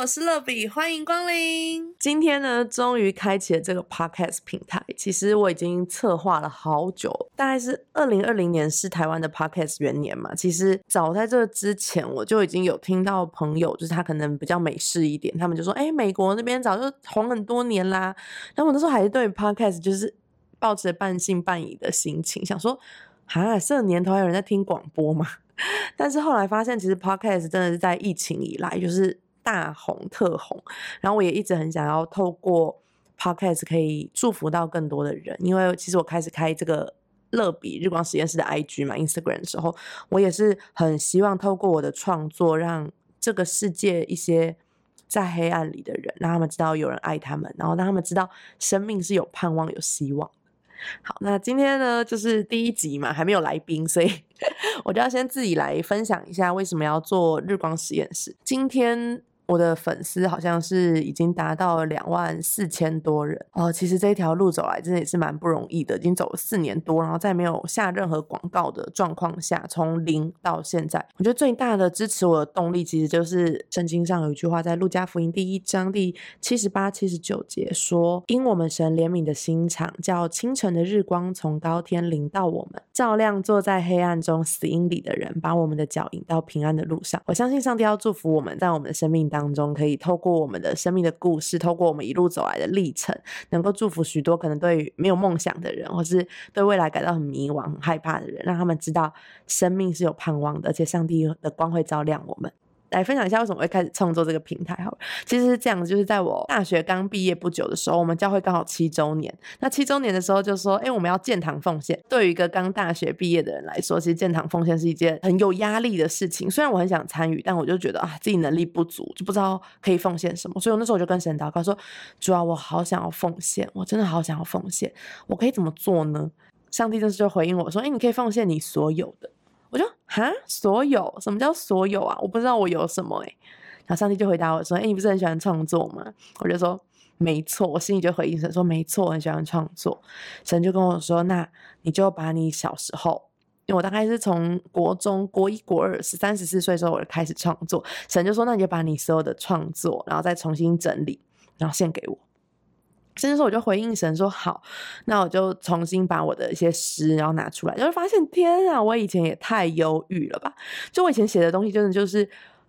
我是乐比，欢迎光临。今天呢，终于开启了这个 podcast 平台。其实我已经策划了好久，大概是二零二零年是台湾的 podcast 元年嘛。其实早在这之前，我就已经有听到朋友，就是他可能比较美式一点，他们就说：“哎，美国那边早就红很多年啦。”然后我那时候还是对 podcast 就是抱着半信半疑的心情，想说：“啊，这年头还有人在听广播吗？” 但是后来发现，其实 podcast 真的是在疫情以来就是大红特红。然后我也一直很想要透过 podcast 可以祝福到更多的人，因为其实我开始开这个乐比日光实验室的 IG 嘛，Instagram 的时候，我也是很希望透过我的创作，让这个世界一些在黑暗里的人，让他们知道有人爱他们，然后让他们知道生命是有盼望、有希望。好，那今天呢，就是第一集嘛，还没有来宾，所以 我就要先自己来分享一下为什么要做日光实验室。今天。我的粉丝好像是已经达到两万四千多人哦。其实这一条路走来真的也是蛮不容易的，已经走了四年多，然后在没有下任何广告的状况下，从零到现在，我觉得最大的支持我的动力，其实就是圣经上有一句话，在路加福音第一章第七十八、七十九节说：“因我们神怜悯的心肠，叫清晨的日光从高天临到我们，照亮坐在黑暗中死荫里的人，把我们的脚引到平安的路上。”我相信上帝要祝福我们在我们的生命当。当中可以透过我们的生命的故事，透过我们一路走来的历程，能够祝福许多可能对于没有梦想的人，或是对未来感到很迷惘、很害怕的人，让他们知道生命是有盼望的，而且上帝的光会照亮我们。来分享一下为什么会开始创作这个平台，好，其实是这样，就是在我大学刚毕业不久的时候，我们教会刚好七周年。那七周年的时候就说，哎，我们要建堂奉献。对于一个刚大学毕业的人来说，其实建堂奉献是一件很有压力的事情。虽然我很想参与，但我就觉得啊，自己能力不足，就不知道可以奉献什么。所以我那时候我就跟神祷告说，主要我好想要奉献，我真的好想要奉献，我可以怎么做呢？上帝这时就回应我说，哎，你可以奉献你所有的。我就哈，所有什么叫所有啊？我不知道我有什么哎。然后上帝就回答我说：“哎，你不是很喜欢创作吗？”我就说：“没错。”我心里就回应神说：“没错，我很喜欢创作。”神就跟我说：“那你就把你小时候，因为我大概是从国中国一、国二十三、十四岁时候，我就开始创作。神就说：那你就把你所有的创作，然后再重新整理，然后献给我。”甚至说，我就回应神说：“好，那我就重新把我的一些诗，然后拿出来，就会发现，天啊，我以前也太忧郁了吧！就我以前写的东西，真的就是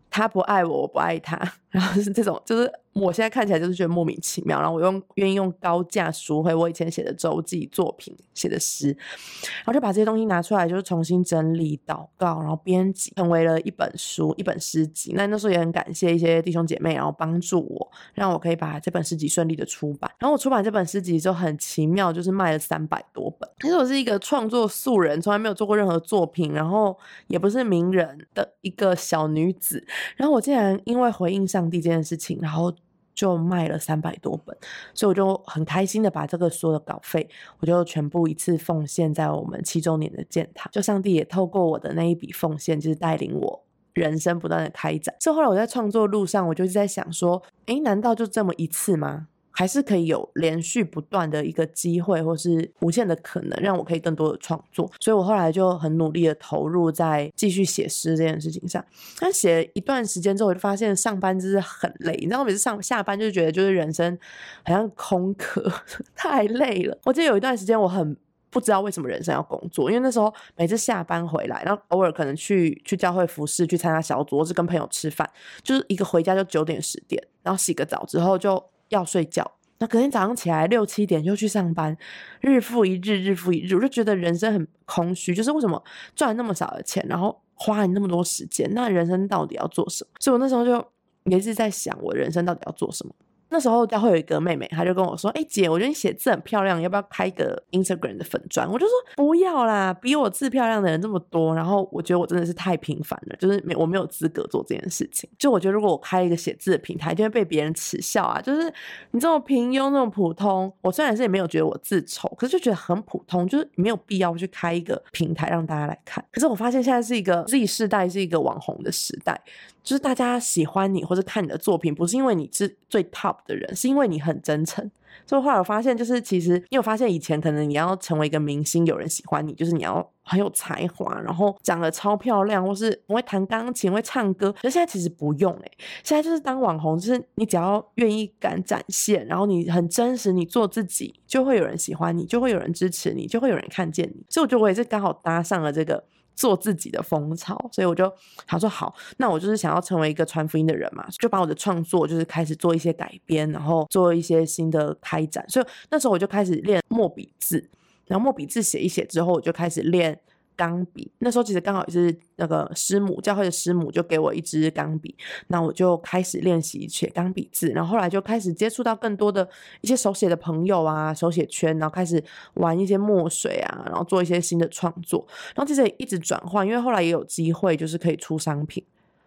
他不爱我，我不爱他，然后是这种，就是。”我现在看起来就是觉得莫名其妙，然后我用愿意用高价赎回我以前写的周记作品、写的诗，然后就把这些东西拿出来，就是重新整理、祷告，然后编辑，成为了一本书、一本诗集。那那时候也很感谢一些弟兄姐妹，然后帮助我，让我可以把这本诗集顺利的出版。然后我出版这本诗集就很奇妙，就是卖了三百多本。其实我是一个创作素人，从来没有做过任何作品，然后也不是名人的一个小女子。然后我竟然因为回应上帝这件事情，然后。就卖了三百多本，所以我就很开心的把这个所有的稿费，我就全部一次奉献在我们七周年的建堂。就上帝也透过我的那一笔奉献，就是带领我人生不断的开展。所以后来我在创作路上，我就在想说，诶，难道就这么一次吗？还是可以有连续不断的一个机会，或是无限的可能，让我可以更多的创作。所以我后来就很努力的投入在继续写诗这件事情上。但写一段时间之后，我就发现上班就是很累。你知道，每次上下班就觉得就是人生好像空壳，太累了。我记得有一段时间我很不知道为什么人生要工作，因为那时候每次下班回来，然后偶尔可能去去教会服侍，去参加小组，或是跟朋友吃饭，就是一个回家就九点十点，然后洗个澡之后就。要睡觉，那隔天早上起来六七点又去上班，日复一日，日复一日，我就觉得人生很空虚。就是为什么赚那么少的钱，然后花你那么多时间，那人生到底要做什么？所以我那时候就也是在想，我人生到底要做什么。那时候，家会有一个妹妹，她就跟我说：“哎，姐，我觉得你写字很漂亮，要不要开个 Instagram 的粉砖？”我就说：“不要啦，比我字漂亮的人这么多。”然后我觉得我真的是太平凡了，就是没我没有资格做这件事情。就我觉得，如果我开一个写字的平台，就会被别人耻笑啊！就是你这么平庸，那么普通。我虽然是也没有觉得我字丑，可是就觉得很普通，就是没有必要去开一个平台让大家来看。可是我发现现在是一个 Z 世代，是一个网红的时代。就是大家喜欢你或者看你的作品，不是因为你是最 top 的人，是因为你很真诚。所以后来我发现，就是其实你有发现，以前可能你要成为一个明星，有人喜欢你，就是你要很有才华，然后长得超漂亮，或是会弹钢琴、会唱歌。可现在其实不用诶、现在就是当网红，就是你只要愿意敢展现，然后你很真实，你做自己，就会有人喜欢你，就会有人支持你，就会有人看见你。所以我觉得我也是刚好搭上了这个。做自己的风潮，所以我就他说好，那我就是想要成为一个传福音的人嘛，就把我的创作就是开始做一些改编，然后做一些新的开展。所以那时候我就开始练墨笔字，然后墨笔字写一写之后，我就开始练钢笔。那时候其实刚好也是那个师母教会的师母就给我一支钢笔，那我就开始练习写钢笔字。然后后来就开始接触到更多的一些手写的朋友啊，手写圈，然后开始玩一些墨水啊，然后做一些新的创作。然后其实也一直转换，因为后来也有机会就是可以出商品，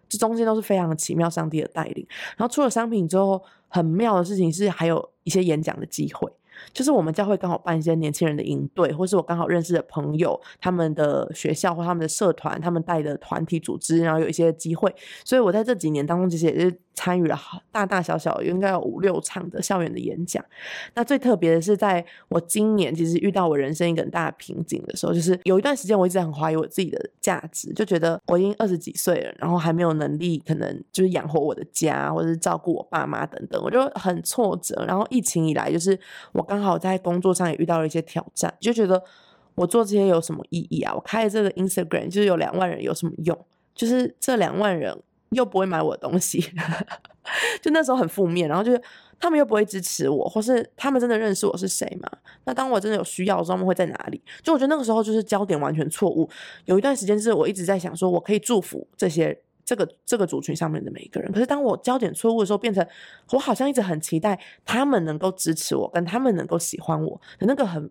这中间都是非常的奇妙上帝的带领。然后出了商品之后，很妙的事情是还有一些演讲的机会。就是我们教会刚好办一些年轻人的营队，或是我刚好认识的朋友，他们的学校或他们的社团，他们带的团体组织，然后有一些机会，所以我在这几年当中，其实也是参与了大大小小应该有五六场的校园的演讲。那最特别的是，在我今年其实遇到我人生一个很大的瓶颈的时候，就是有一段时间我一直很怀疑我自己的价值，就觉得我已经二十几岁了，然后还没有能力，可能就是养活我的家，或者是照顾我爸妈等等，我就很挫折。然后疫情以来，就是我刚好在工作上也遇到了一些挑战，就觉得我做这些有什么意义啊？我开这个 Instagram 就是有两万人有什么用？就是这两万人又不会买我的东西，就那时候很负面，然后就是他们又不会支持我，或是他们真的认识我是谁吗？那当我真的有需要的时候，他们会在哪里？就我觉得那个时候就是焦点完全错误。有一段时间是我一直在想说，我可以祝福这些这个这个族群上面的每一个人。可是当我焦点错误的时候，变成我好像一直很期待他们能够支持我，跟他们能够喜欢我的那个很，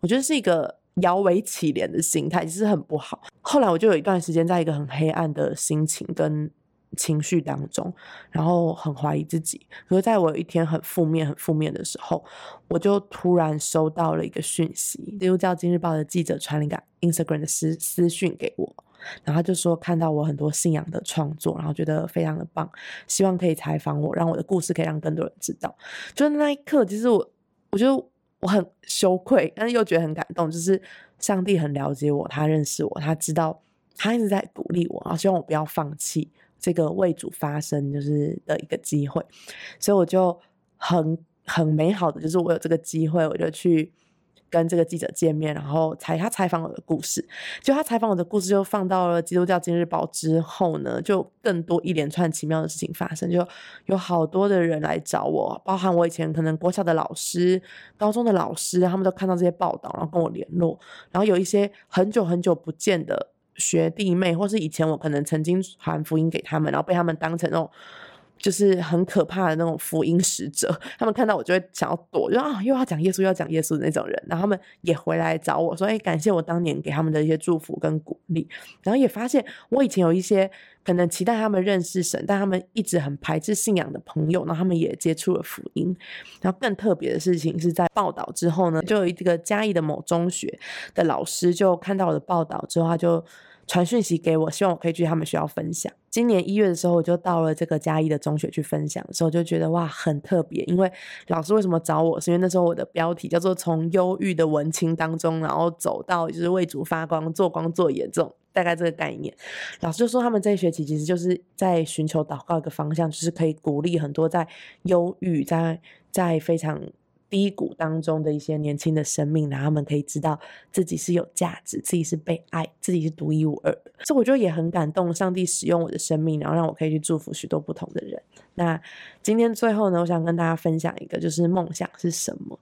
我觉得是一个摇尾乞怜的心态，其实很不好。后来我就有一段时间在一个很黑暗的心情跟情绪当中，然后很怀疑自己。可是在我有一天很负面、很负面的时候，我就突然收到了一个讯息，基督教今日报的记者传了一个 Instagram 的私私讯给我，然后他就说看到我很多信仰的创作，然后觉得非常的棒，希望可以采访我，让我的故事可以让更多人知道。就是那一刻，其实我我觉得我很羞愧，但是又觉得很感动，就是上帝很了解我，他认识我，他知道他一直在鼓励我，然后希望我不要放弃这个为主发声就是的一个机会，所以我就很很美好的，就是我有这个机会，我就去跟这个记者见面，然后采他采访我的故事，就他采访我的故事就放到了基督教今日报之后呢，就更多一连串奇妙的事情发生，就有好多的人来找我，包含我以前可能国小的老师、高中的老师，他们都看到这些报道，然后跟我联络，然后有一些很久很久不见的学弟妹，或是以前我可能曾经传福音给他们，然后被他们当成那种。就是很可怕的那种福音使者，他们看到我就会想要躲，就啊又要讲耶稣，又要讲耶稣的那种人。然后他们也回来找我说：“哎，感谢我当年给他们的一些祝福跟鼓励。”然后也发现我以前有一些可能期待他们认识神，但他们一直很排斥信仰的朋友，然后他们也接触了福音。然后更特别的事情是在报道之后呢，就有一个嘉义的某中学的老师就看到我的报道之后，他就。传讯息给我，希望我可以去他们学校分享。今年一月的时候，我就到了这个嘉义的中学去分享的时候，就觉得哇，很特别。因为老师为什么找我，是因为那时候我的标题叫做“从忧郁的文青当中，然后走到就是为主发光、做光做盐”这种大概这个概念。老师就说，他们这一学期其实就是在寻求祷告一个方向，就是可以鼓励很多在忧郁、在在非常。低谷当中的一些年轻的生命，然后他们可以知道自己是有价值，自己是被爱，自己是独一无二的。所以我觉得也很感动，上帝使用我的生命，然后让我可以去祝福许多不同的人。那今天最后呢，我想跟大家分享一个，就是梦想是什么。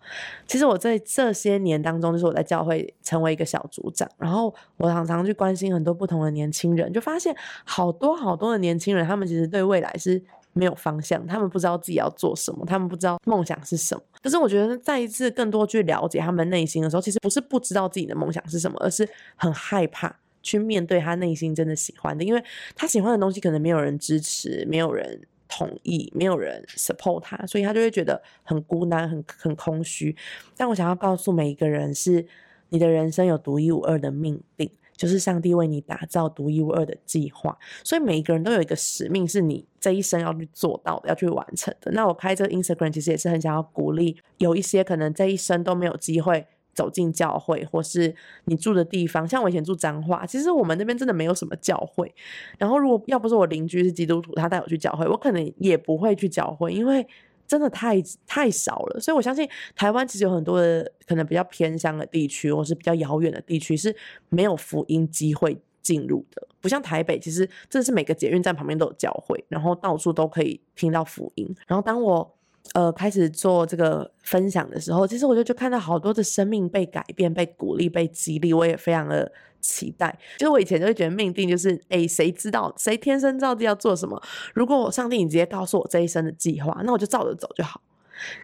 其实我在这些年当中，就是我在教会成为一个小组长，然后我常常去关心很多不同的年轻人，就发现好多好多的年轻人，他们其实对未来是。没有方向，他们不知道自己要做什么，他们不知道梦想是什么。可是我觉得，再一次更多去了解他们内心的时候，其实不是不知道自己的梦想是什么，而是很害怕去面对他内心真的喜欢的，因为他喜欢的东西可能没有人支持，没有人同意，没有人 support 他，所以他就会觉得很孤单，很很空虚。但我想要告诉每一个人，是你的人生有独一无二的命定。就是上帝为你打造独一无二的计划。所以每一个人都有一个使命，是你这一生要去做到的，要去完成的。那我开这个 Instagram 其实也是很想要鼓励有一些可能这一生都没有机会。走进教会，或是你住的地方，像我以前住彰化，其实我们那边真的没有什么教会。然后，如果要不是我邻居是基督徒，他带我去教会，我可能也不会去教会，因为真的太太少了。所以我相信台湾其实有很多的可能比较偏乡的地区，或是比较遥远的地区是没有福音机会进入的。不像台北，其实真的是每个捷运站旁边都有教会，然后到处都可以听到福音。然后当我呃，开始做这个分享的时候，其实我就就看到好多的生命被改变、被鼓励、被激励，我也非常的期待。就是我以前就会觉得命定就是，哎，谁知道谁天生造地要做什么？如果上帝你直接告诉我这一生的计划，那我就照着走就好。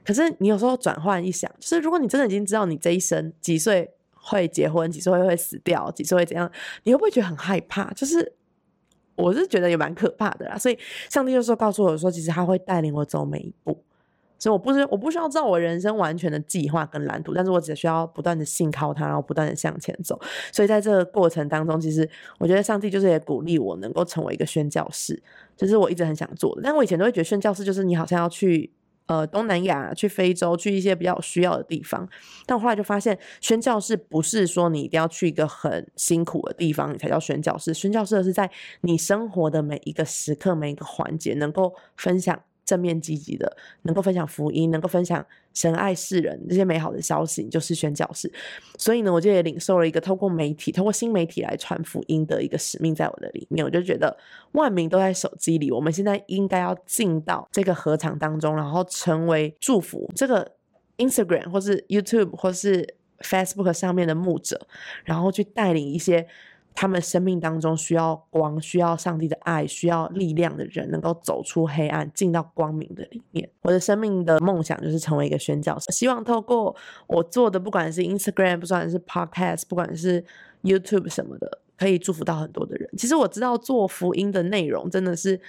可是你有时候转换一想，就是如果你真的已经知道你这一生几岁会结婚，几岁会死掉，几岁会怎样，你会不会觉得很害怕？就是我是觉得也蛮可怕的啦。所以上帝就说告诉我说，其实他会带领我走每一步。所以我不是我不需要知道我人生完全的计划跟蓝图，但是我只需要不断的信靠他，然后不断的向前走。所以在这个过程当中，其实我觉得上帝就是也鼓励我能够成为一个宣教士，就是我一直很想做的。但我以前都会觉得宣教士就是你好像要去呃东南亚、去非洲、去一些比较需要的地方。但后来就发现，宣教士不是说你一定要去一个很辛苦的地方你才叫宣教士，宣教士是在你生活的每一个时刻、每一个环节能够分享。正面积极的，能够分享福音，能够分享神爱世人这些美好的消息，就是宣教士。所以呢，我就也领受了一个透过媒体，透过新媒体来传福音的一个使命，在我的里面，我就觉得万民都在手机里，我们现在应该要进到这个合场当中，然后成为祝福这个 Instagram 或是 YouTube 或是 Facebook 上面的牧者，然后去带领一些。他们生命当中需要光，需要上帝的爱，需要力量的人，能够走出黑暗，进到光明的里面。我的生命的梦想就是成为一个宣教士，希望透过我做的，不管是 Instagram，不管是 Podcast，不管是 YouTube 什么的，可以祝福到很多的人。其实我知道做福音的内容真的是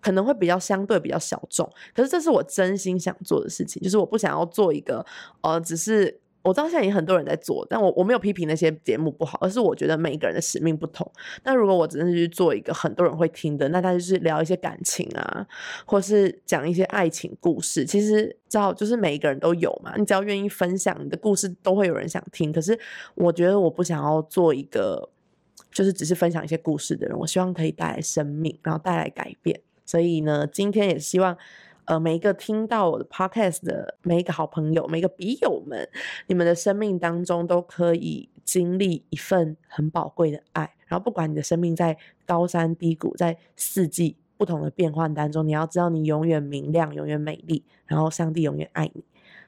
可能会比较相对比较小众，可是这是我真心想做的事情，就是我不想要做一个呃，只是。我知道现在也很多人在做，但我我没有批评那些节目不好，而是我觉得每一个人的使命不同。那如果我只是去做一个很多人会听的，那他就是聊一些感情啊，或是讲一些爱情故事。其实知道就是每一个人都有嘛，你只要愿意分享你的故事，都会有人想听。可是我觉得我不想要做一个就是只是分享一些故事的人，我希望可以带来生命，然后带来改变。所以呢，今天也希望。呃，每一个听到我的 podcast 的每一个好朋友，每一个笔友们，你们的生命当中都可以经历一份很宝贵的爱。然后，不管你的生命在高山低谷，在四季不同的变换当中，你要知道你永远明亮，永远美丽，然后上帝永远爱你。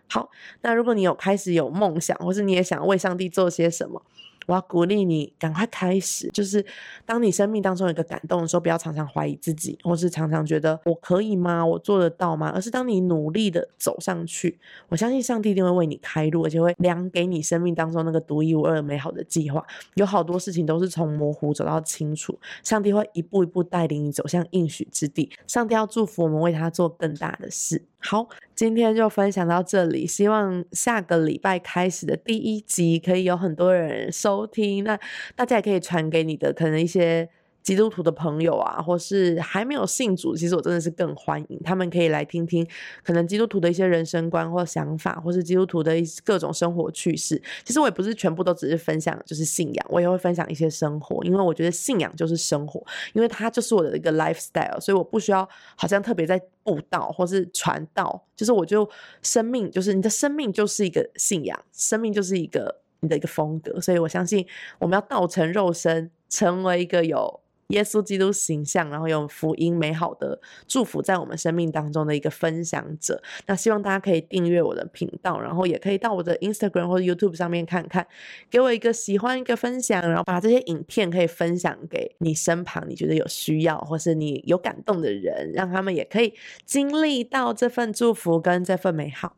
好，那如果你有开始有梦想，或是你也想为上帝做些什么？我要鼓励你赶快开始，就是当你生命当中有一个感动的时候，不要常常怀疑自己，或是常常觉得我可以吗？我做得到吗？而是当你努力的走上去，我相信上帝一定会为你开路，而且会量给你生命当中那个独一无二美好的计划。有好多事情都是从模糊走到清楚，上帝会一步一步带领你走向应许之地。上帝要祝福我们，为他做更大的事。好，今天就分享到这里。希望下个礼拜开始的第一集可以有很多人收听，那大家也可以传给你的可能一些。基督徒的朋友啊，或是还没有信主，其实我真的是更欢迎他们可以来听听，可能基督徒的一些人生观或想法，或是基督徒的一各种生活趣事。其实我也不是全部都只是分享，就是信仰，我也会分享一些生活，因为我觉得信仰就是生活，因为它就是我的一个 lifestyle，所以我不需要好像特别在布道或是传道，就是我就生命就是你的生命就是一个信仰，生命就是一个你的一个风格，所以我相信我们要道成肉身，成为一个有。耶稣基督形象，然后用福音美好的祝福在我们生命当中的一个分享者。那希望大家可以订阅我的频道，然后也可以到我的 Instagram 或者 YouTube 上面看看，给我一个喜欢一个分享，然后把这些影片可以分享给你身旁你觉得有需要或是你有感动的人，让他们也可以经历到这份祝福跟这份美好。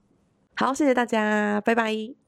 好，谢谢大家，拜拜。